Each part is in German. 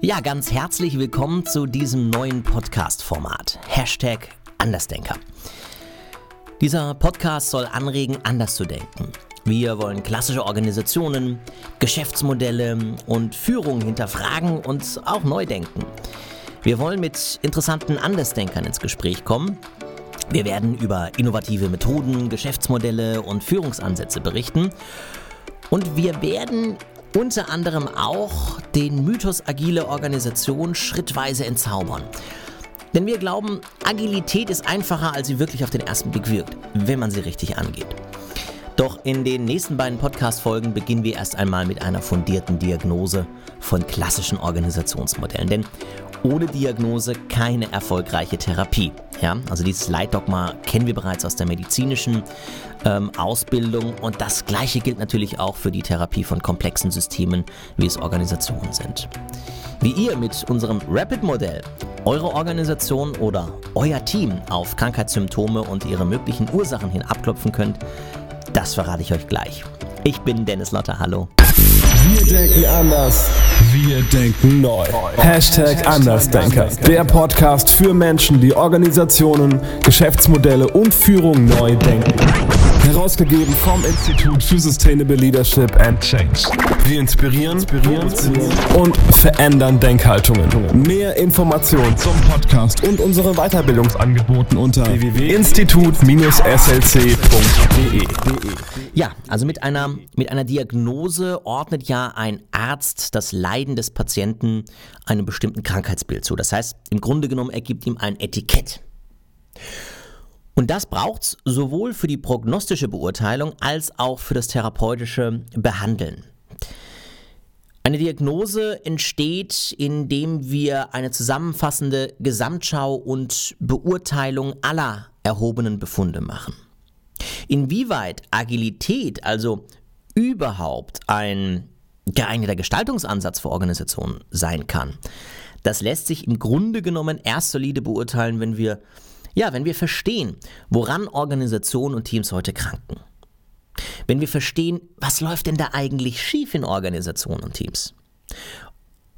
Ja, ganz herzlich willkommen zu diesem neuen Podcast-Format. Hashtag Andersdenker. Dieser Podcast soll anregen, anders zu denken. Wir wollen klassische Organisationen, Geschäftsmodelle und Führung hinterfragen und auch neu denken. Wir wollen mit interessanten Andersdenkern ins Gespräch kommen. Wir werden über innovative Methoden, Geschäftsmodelle und Führungsansätze berichten. Und wir werden unter anderem auch den Mythos agile Organisation schrittweise entzaubern. Denn wir glauben, Agilität ist einfacher, als sie wirklich auf den ersten Blick wirkt, wenn man sie richtig angeht. Doch in den nächsten beiden Podcast-Folgen beginnen wir erst einmal mit einer fundierten Diagnose von klassischen Organisationsmodellen. Denn ohne Diagnose keine erfolgreiche Therapie. Ja, also dieses Leitdogma kennen wir bereits aus der medizinischen ähm, Ausbildung und das gleiche gilt natürlich auch für die Therapie von komplexen Systemen, wie es Organisationen sind. Wie ihr mit unserem Rapid-Modell eure Organisation oder euer Team auf Krankheitssymptome und ihre möglichen Ursachen hin abklopfen könnt, das verrate ich euch gleich. Ich bin Dennis Lotter, hallo. Wir denken anders. Wir denken neu. Hashtag Andersdenker. Der Podcast für Menschen, die Organisationen, Geschäftsmodelle und Führung neu denken. Herausgegeben vom Institut für Sustainable Leadership and Change. Wir inspirieren, inspirieren und verändern Denkhaltungen. Mehr Informationen zum Podcast und unsere Weiterbildungsangeboten unter www.institut-slc.de. Ja, also mit einer, mit einer Diagnose ordnet ja ein Arzt das Leiden des Patienten einem bestimmten Krankheitsbild zu. Das heißt, im Grunde genommen ergibt ihm ein Etikett. Und das braucht es sowohl für die prognostische Beurteilung als auch für das therapeutische Behandeln. Eine Diagnose entsteht, indem wir eine zusammenfassende Gesamtschau und Beurteilung aller erhobenen Befunde machen. Inwieweit Agilität also überhaupt ein geeigneter Gestaltungsansatz für Organisationen sein kann, das lässt sich im Grunde genommen erst solide beurteilen, wenn wir ja, wenn wir verstehen, woran Organisationen und Teams heute kranken. Wenn wir verstehen, was läuft denn da eigentlich schief in Organisationen und Teams.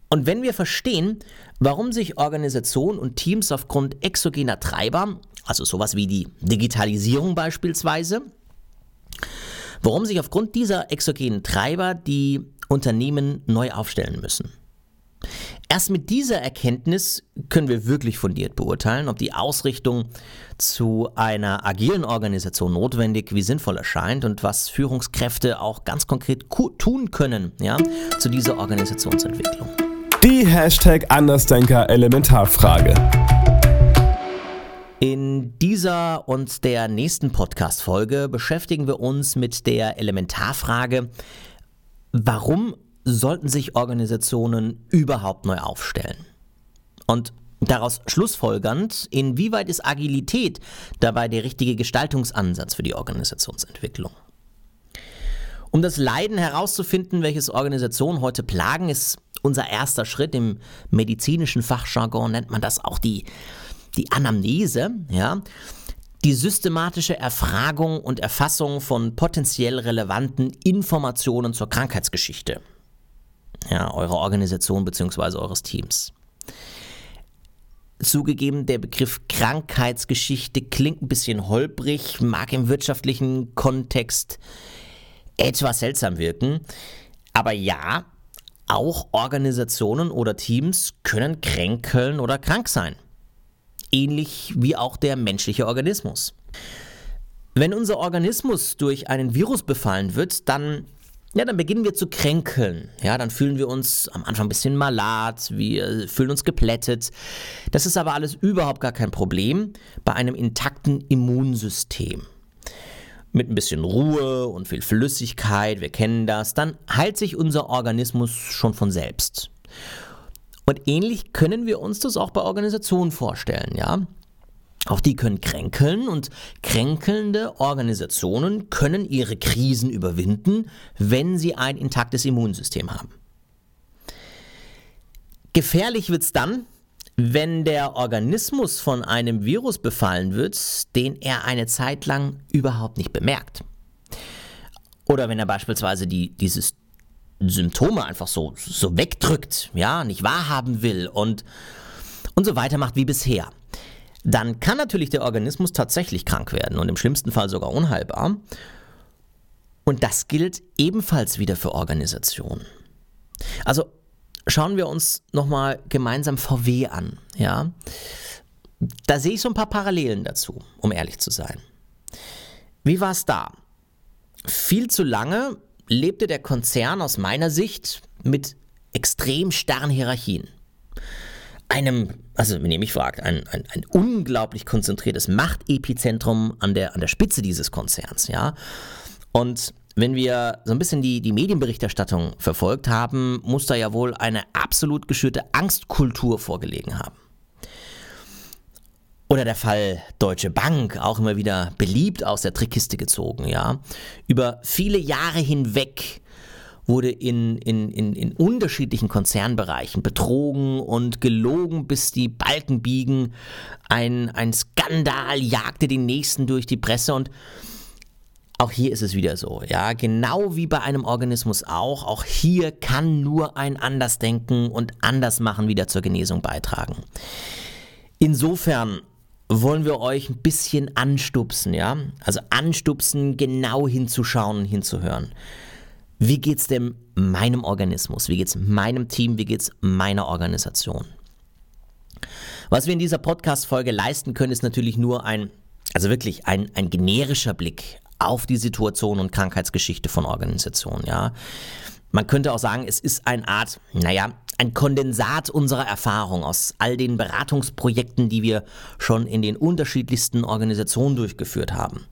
Und wenn wir verstehen, warum sich Organisationen und Teams aufgrund exogener Treiber, also sowas wie die Digitalisierung beispielsweise, warum sich aufgrund dieser exogenen Treiber die Unternehmen neu aufstellen müssen. Erst mit dieser Erkenntnis können wir wirklich fundiert beurteilen, ob die Ausrichtung zu einer agilen Organisation notwendig wie sinnvoll erscheint und was Führungskräfte auch ganz konkret tun können ja, zu dieser Organisationsentwicklung. Die Hashtag Andersdenker Elementarfrage. In dieser und der nächsten Podcast-Folge beschäftigen wir uns mit der Elementarfrage, warum sollten sich Organisationen überhaupt neu aufstellen? Und daraus schlussfolgernd, inwieweit ist Agilität dabei der richtige Gestaltungsansatz für die Organisationsentwicklung? Um das Leiden herauszufinden, welches Organisationen heute plagen, ist unser erster Schritt. Im medizinischen Fachjargon nennt man das auch die, die Anamnese, ja. Die systematische Erfragung und Erfassung von potenziell relevanten Informationen zur Krankheitsgeschichte ja, eurer Organisation bzw. eures Teams. Zugegeben, der Begriff Krankheitsgeschichte klingt ein bisschen holprig, mag im wirtschaftlichen Kontext etwas seltsam wirken. Aber ja, auch Organisationen oder Teams können kränkeln oder krank sein. Ähnlich wie auch der menschliche Organismus. Wenn unser Organismus durch einen Virus befallen wird, dann ja, dann beginnen wir zu kränkeln. Ja, dann fühlen wir uns am Anfang ein bisschen malat, wir fühlen uns geplättet. Das ist aber alles überhaupt gar kein Problem bei einem intakten Immunsystem. Mit ein bisschen Ruhe und viel Flüssigkeit, wir kennen das, dann heilt sich unser Organismus schon von selbst. Und ähnlich können wir uns das auch bei Organisationen vorstellen, ja. Auch die können kränkeln und kränkelnde Organisationen können ihre Krisen überwinden, wenn sie ein intaktes Immunsystem haben. Gefährlich wird es dann, wenn der Organismus von einem Virus befallen wird, den er eine Zeit lang überhaupt nicht bemerkt. Oder wenn er beispielsweise die, dieses Symptome einfach so, so wegdrückt, ja, nicht wahrhaben will und, und so weitermacht wie bisher, dann kann natürlich der Organismus tatsächlich krank werden und im schlimmsten Fall sogar unheilbar. Und das gilt ebenfalls wieder für Organisationen. Also schauen wir uns nochmal gemeinsam VW an, ja. Da sehe ich so ein paar Parallelen dazu, um ehrlich zu sein. Wie war es da? Viel zu lange lebte der Konzern aus meiner Sicht mit extrem starren Hierarchien. Einem, also wenn ihr mich fragt, ein, ein, ein unglaublich konzentriertes Machtepizentrum an der, an der Spitze dieses Konzerns, ja. Und wenn wir so ein bisschen die, die Medienberichterstattung verfolgt haben, muss da ja wohl eine absolut geschürte Angstkultur vorgelegen haben. Oder der Fall Deutsche Bank, auch immer wieder beliebt aus der Trickkiste gezogen, ja. Über viele Jahre hinweg wurde in, in, in, in unterschiedlichen Konzernbereichen betrogen und gelogen, bis die Balken biegen. Ein, ein Skandal jagte den nächsten durch die Presse und auch hier ist es wieder so, ja, genau wie bei einem Organismus auch, auch hier kann nur ein Andersdenken und Andersmachen wieder zur Genesung beitragen. Insofern wollen wir euch ein bisschen anstupsen, ja? Also anstupsen, genau hinzuschauen und hinzuhören. Wie geht's denn meinem Organismus? Wie geht's meinem Team? Wie geht's meiner Organisation? Was wir in dieser Podcast-Folge leisten können, ist natürlich nur ein, also wirklich ein, ein generischer Blick auf die Situation und Krankheitsgeschichte von Organisationen, ja. Man könnte auch sagen, es ist eine Art, naja, ein Kondensat unserer Erfahrung aus all den Beratungsprojekten, die wir schon in den unterschiedlichsten Organisationen durchgeführt haben.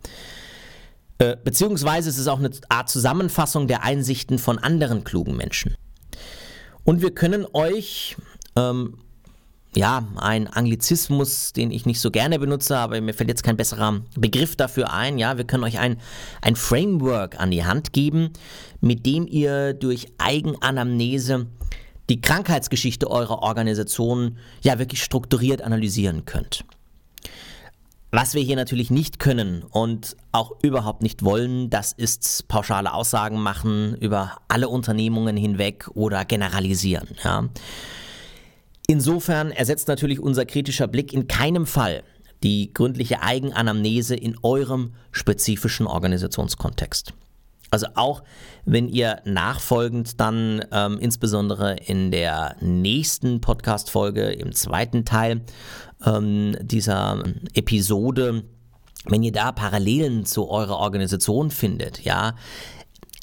Äh, beziehungsweise es ist auch eine Art Zusammenfassung der Einsichten von anderen klugen Menschen. Und wir können euch ähm, ja, ein Anglizismus, den ich nicht so gerne benutze, aber mir fällt jetzt kein besserer Begriff dafür ein. Ja, wir können euch ein, ein Framework an die Hand geben, mit dem ihr durch Eigenanamnese die Krankheitsgeschichte eurer Organisation ja wirklich strukturiert analysieren könnt. Was wir hier natürlich nicht können und auch überhaupt nicht wollen, das ist pauschale Aussagen machen über alle Unternehmungen hinweg oder generalisieren. Ja. Insofern ersetzt natürlich unser kritischer Blick in keinem Fall die gründliche Eigenanamnese in eurem spezifischen Organisationskontext. Also auch wenn ihr nachfolgend dann ähm, insbesondere in der nächsten Podcast-Folge, im zweiten Teil ähm, dieser Episode, wenn ihr da Parallelen zu eurer Organisation findet, ja,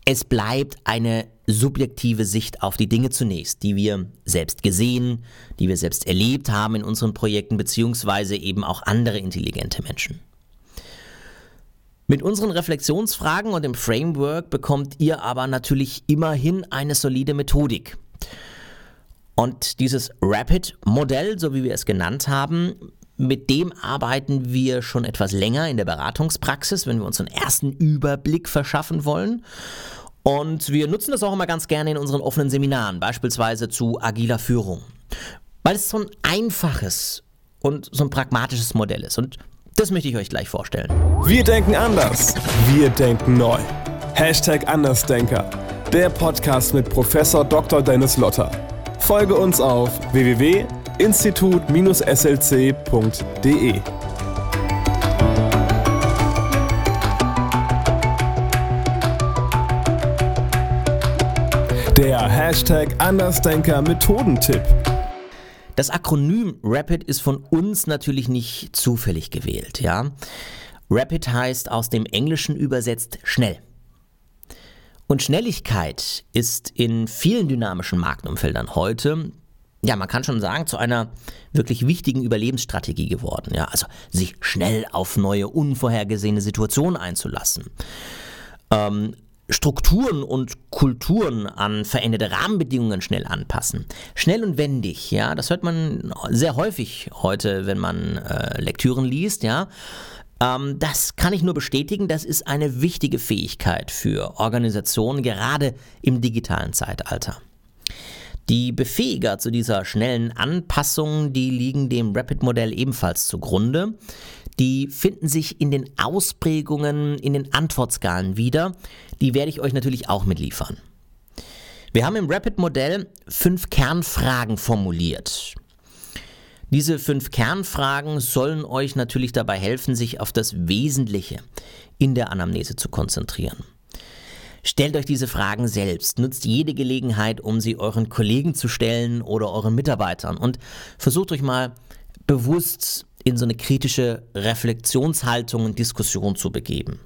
es bleibt eine subjektive Sicht auf die Dinge zunächst, die wir selbst gesehen, die wir selbst erlebt haben in unseren Projekten, beziehungsweise eben auch andere intelligente Menschen. Mit unseren Reflexionsfragen und dem Framework bekommt ihr aber natürlich immerhin eine solide Methodik. Und dieses Rapid-Modell, so wie wir es genannt haben, mit dem arbeiten wir schon etwas länger in der Beratungspraxis, wenn wir uns einen ersten Überblick verschaffen wollen. Und wir nutzen das auch immer ganz gerne in unseren offenen Seminaren, beispielsweise zu agiler Führung. Weil es so ein einfaches und so ein pragmatisches Modell ist. Und das möchte ich euch gleich vorstellen. Wir denken anders. Wir denken neu. Hashtag Andersdenker. Der Podcast mit Professor Dr. Dennis Lotter. Folge uns auf www.institut-slc.de. Der Hashtag Andersdenker Methodentipp. Das Akronym RAPID ist von uns natürlich nicht zufällig gewählt, ja. RAPID heißt aus dem Englischen übersetzt schnell. Und Schnelligkeit ist in vielen dynamischen Marktumfeldern heute, ja, man kann schon sagen, zu einer wirklich wichtigen Überlebensstrategie geworden. Ja, also sich schnell auf neue, unvorhergesehene Situationen einzulassen. Ähm, Strukturen und Kulturen an veränderte Rahmenbedingungen schnell anpassen. Schnell und wendig, ja, das hört man sehr häufig heute, wenn man äh, Lektüren liest, ja. Ähm, das kann ich nur bestätigen, das ist eine wichtige Fähigkeit für Organisationen, gerade im digitalen Zeitalter. Die Befähiger zu dieser schnellen Anpassung, die liegen dem Rapid-Modell ebenfalls zugrunde die finden sich in den Ausprägungen, in den Antwortskalen wieder. Die werde ich euch natürlich auch mitliefern. Wir haben im Rapid-Modell fünf Kernfragen formuliert. Diese fünf Kernfragen sollen euch natürlich dabei helfen, sich auf das Wesentliche in der Anamnese zu konzentrieren. Stellt euch diese Fragen selbst, nutzt jede Gelegenheit, um sie euren Kollegen zu stellen oder euren Mitarbeitern und versucht euch mal bewusst in so eine kritische Reflexionshaltung und Diskussion zu begeben.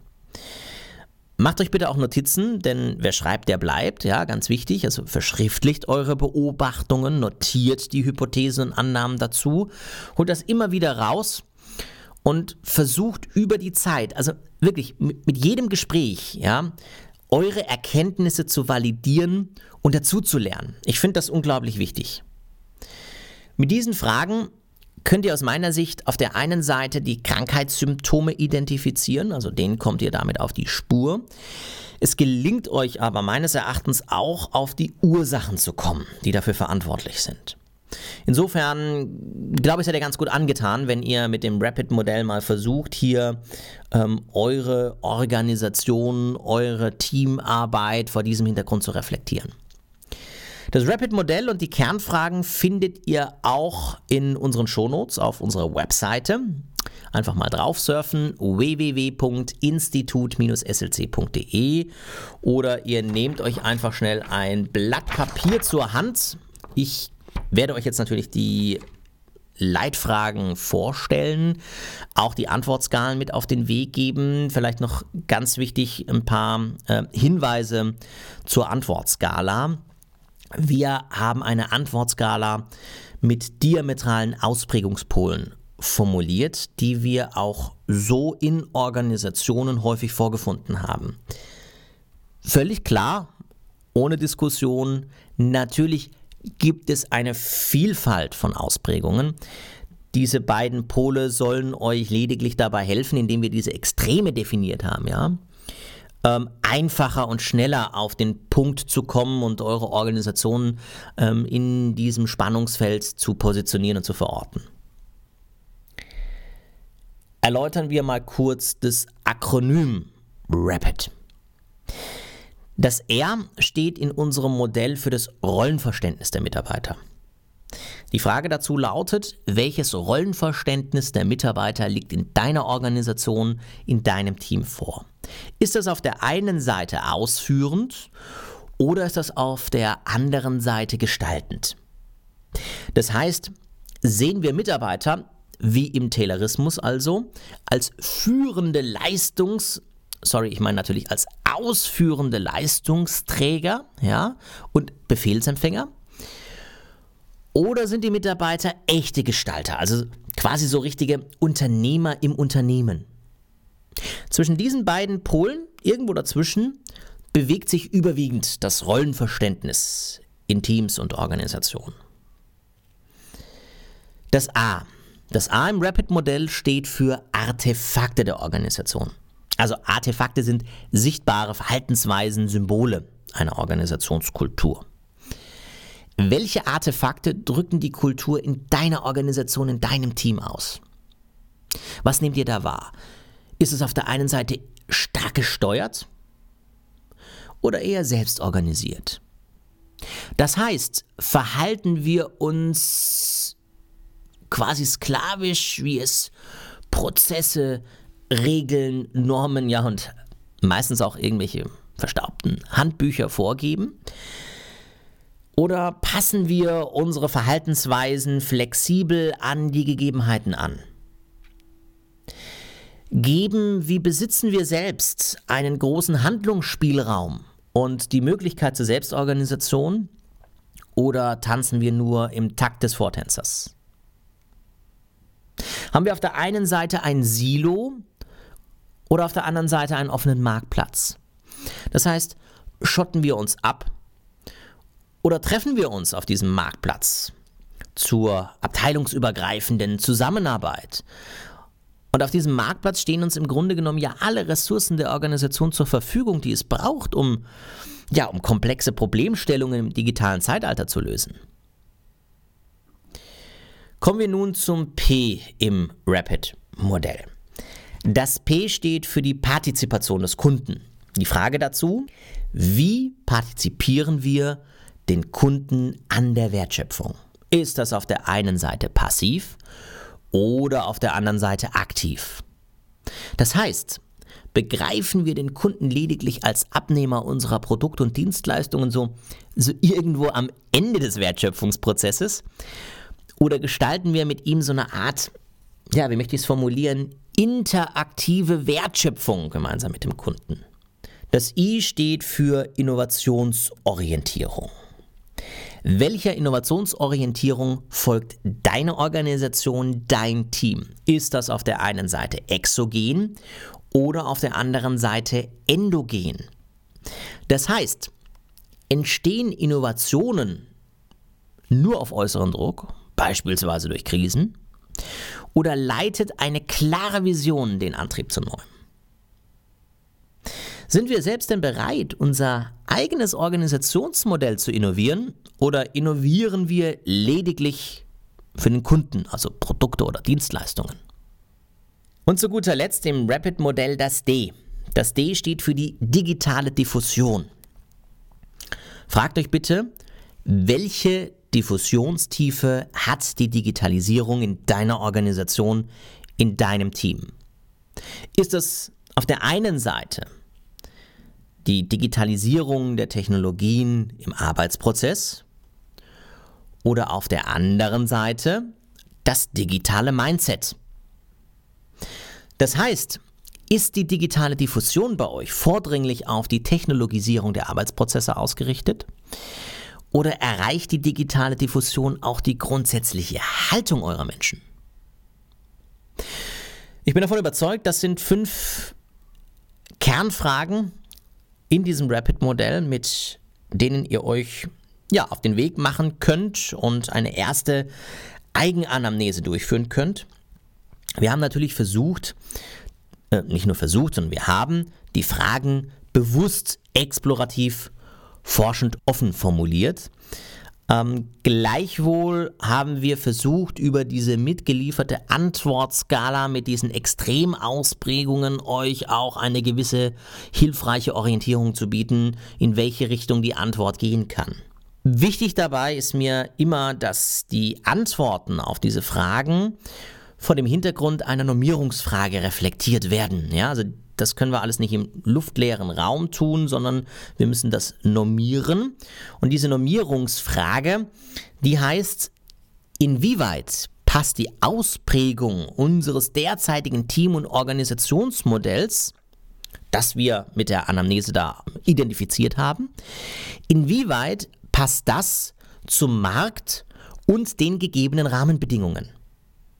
Macht euch bitte auch Notizen, denn wer schreibt, der bleibt, ja, ganz wichtig. Also verschriftlicht eure Beobachtungen, notiert die Hypothesen und Annahmen dazu, holt das immer wieder raus und versucht über die Zeit, also wirklich mit, mit jedem Gespräch, ja, eure Erkenntnisse zu validieren und dazuzulernen. Ich finde das unglaublich wichtig. Mit diesen Fragen könnt ihr aus meiner Sicht auf der einen Seite die Krankheitssymptome identifizieren, also denen kommt ihr damit auf die Spur. Es gelingt euch aber meines Erachtens auch auf die Ursachen zu kommen, die dafür verantwortlich sind. Insofern glaube ich, seid ihr ganz gut angetan, wenn ihr mit dem Rapid-Modell mal versucht, hier ähm, eure Organisation, eure Teamarbeit vor diesem Hintergrund zu reflektieren. Das Rapid-Modell und die Kernfragen findet ihr auch in unseren Shownotes auf unserer Webseite. Einfach mal drauf surfen www.institut-slc.de oder ihr nehmt euch einfach schnell ein Blatt Papier zur Hand. Ich werde euch jetzt natürlich die Leitfragen vorstellen, auch die Antwortskalen mit auf den Weg geben. Vielleicht noch ganz wichtig ein paar äh, Hinweise zur Antwortskala. Wir haben eine Antwortskala mit diametralen Ausprägungspolen formuliert, die wir auch so in Organisationen häufig vorgefunden haben. Völlig klar, ohne Diskussion, natürlich gibt es eine Vielfalt von Ausprägungen. Diese beiden Pole sollen euch lediglich dabei helfen, indem wir diese Extreme definiert haben, ja ähm, einfacher und schneller auf den Punkt zu kommen und eure Organisation ähm, in diesem Spannungsfeld zu positionieren und zu verorten. Erläutern wir mal kurz das Akronym RAPID. Das R steht in unserem Modell für das Rollenverständnis der Mitarbeiter. Die Frage dazu lautet, welches Rollenverständnis der Mitarbeiter liegt in deiner Organisation, in deinem Team vor? Ist das auf der einen Seite ausführend oder ist das auf der anderen Seite gestaltend? Das heißt, sehen wir Mitarbeiter, wie im Taylorismus also, als führende Leistungs- sorry, ich meine natürlich als ausführende Leistungsträger ja, und Befehlsempfänger? Oder sind die Mitarbeiter echte Gestalter, also quasi so richtige Unternehmer im Unternehmen? Zwischen diesen beiden Polen, irgendwo dazwischen, bewegt sich überwiegend das Rollenverständnis in Teams und Organisationen. Das A. Das A im Rapid-Modell steht für Artefakte der Organisation. Also Artefakte sind sichtbare Verhaltensweisen, Symbole einer Organisationskultur. Welche Artefakte drücken die Kultur in deiner Organisation, in deinem Team aus? Was nehmt ihr da wahr? Ist es auf der einen Seite stark gesteuert oder eher selbst organisiert? Das heißt, verhalten wir uns quasi sklavisch, wie es Prozesse, Regeln, Normen, ja und meistens auch irgendwelche verstaubten Handbücher vorgeben? Oder passen wir unsere Verhaltensweisen flexibel an die Gegebenheiten an? Geben wie besitzen wir selbst einen großen Handlungsspielraum und die Möglichkeit zur Selbstorganisation? Oder tanzen wir nur im Takt des Vortänzers? Haben wir auf der einen Seite ein Silo oder auf der anderen Seite einen offenen Marktplatz? Das heißt, schotten wir uns ab oder treffen wir uns auf diesem Marktplatz zur abteilungsübergreifenden Zusammenarbeit? Und auf diesem Marktplatz stehen uns im Grunde genommen ja alle Ressourcen der Organisation zur Verfügung, die es braucht, um, ja, um komplexe Problemstellungen im digitalen Zeitalter zu lösen. Kommen wir nun zum P im Rapid-Modell. Das P steht für die Partizipation des Kunden. Die Frage dazu, wie partizipieren wir den Kunden an der Wertschöpfung. Ist das auf der einen Seite passiv oder auf der anderen Seite aktiv? Das heißt, begreifen wir den Kunden lediglich als Abnehmer unserer Produkte und Dienstleistungen so, so irgendwo am Ende des Wertschöpfungsprozesses? Oder gestalten wir mit ihm so eine Art, ja, wie möchte ich es formulieren, interaktive Wertschöpfung gemeinsam mit dem Kunden? Das I steht für Innovationsorientierung. Welcher Innovationsorientierung folgt deine Organisation, dein Team? Ist das auf der einen Seite exogen oder auf der anderen Seite endogen? Das heißt, entstehen Innovationen nur auf äußeren Druck, beispielsweise durch Krisen, oder leitet eine klare Vision den Antrieb zu neuem? Sind wir selbst denn bereit, unser eigenes Organisationsmodell zu innovieren oder innovieren wir lediglich für den Kunden, also Produkte oder Dienstleistungen? Und zu guter Letzt im Rapid-Modell das D. Das D steht für die digitale Diffusion. Fragt euch bitte, welche Diffusionstiefe hat die Digitalisierung in deiner Organisation, in deinem Team? Ist es auf der einen Seite die Digitalisierung der Technologien im Arbeitsprozess oder auf der anderen Seite das digitale Mindset. Das heißt, ist die digitale Diffusion bei euch vordringlich auf die Technologisierung der Arbeitsprozesse ausgerichtet? Oder erreicht die digitale Diffusion auch die grundsätzliche Haltung eurer Menschen? Ich bin davon überzeugt, das sind fünf Kernfragen, in diesem Rapid-Modell, mit denen ihr euch ja, auf den Weg machen könnt und eine erste Eigenanamnese durchführen könnt. Wir haben natürlich versucht, äh, nicht nur versucht, sondern wir haben die Fragen bewusst explorativ, forschend offen formuliert. Ähm, gleichwohl haben wir versucht, über diese mitgelieferte Antwortskala mit diesen Extremausprägungen euch auch eine gewisse hilfreiche Orientierung zu bieten, in welche Richtung die Antwort gehen kann. Wichtig dabei ist mir immer, dass die Antworten auf diese Fragen vor dem Hintergrund einer Normierungsfrage reflektiert werden. Ja, also das können wir alles nicht im luftleeren Raum tun, sondern wir müssen das normieren. Und diese Normierungsfrage, die heißt, inwieweit passt die Ausprägung unseres derzeitigen Team- und Organisationsmodells, das wir mit der Anamnese da identifiziert haben, inwieweit passt das zum Markt und den gegebenen Rahmenbedingungen?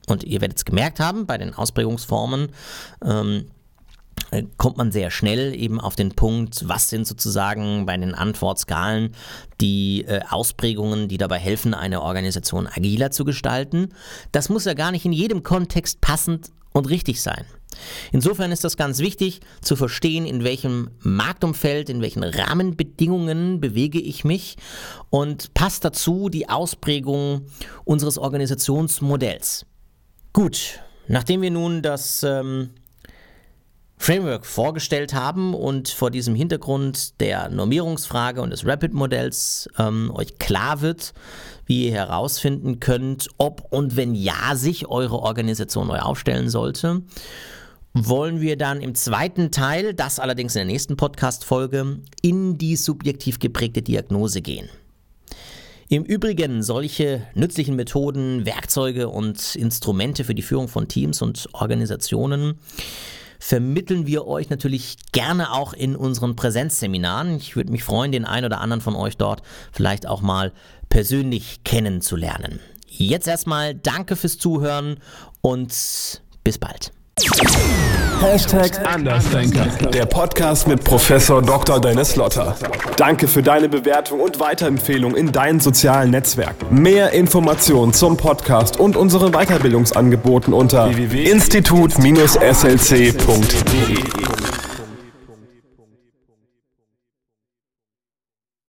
Und ihr werdet es gemerkt haben bei den Ausprägungsformen, ähm, äh, kommt man sehr schnell eben auf den Punkt, was sind sozusagen bei den Antwortskalen die äh, Ausprägungen, die dabei helfen, eine Organisation agiler zu gestalten. Das muss ja gar nicht in jedem Kontext passend und richtig sein. Insofern ist das ganz wichtig zu verstehen, in welchem Marktumfeld, in welchen Rahmenbedingungen bewege ich mich und passt dazu die Ausprägung unseres Organisationsmodells. Gut, nachdem wir nun das ähm, Framework vorgestellt haben und vor diesem Hintergrund der Normierungsfrage und des Rapid-Modells ähm, euch klar wird, wie ihr herausfinden könnt, ob und wenn ja sich eure Organisation neu aufstellen sollte, wollen wir dann im zweiten Teil, das allerdings in der nächsten Podcast-Folge, in die subjektiv geprägte Diagnose gehen. Im Übrigen solche nützlichen Methoden, Werkzeuge und Instrumente für die Führung von Teams und Organisationen vermitteln wir euch natürlich gerne auch in unseren Präsenzseminaren. Ich würde mich freuen, den einen oder anderen von euch dort vielleicht auch mal persönlich kennenzulernen. Jetzt erstmal danke fürs Zuhören und bis bald. Hashtag Andersdenker, der Podcast mit Professor Dr. Dennis Lotter. Danke für deine Bewertung und Weiterempfehlung in deinen sozialen Netzwerken. Mehr Informationen zum Podcast und unseren Weiterbildungsangeboten unter www.institut-slc.de.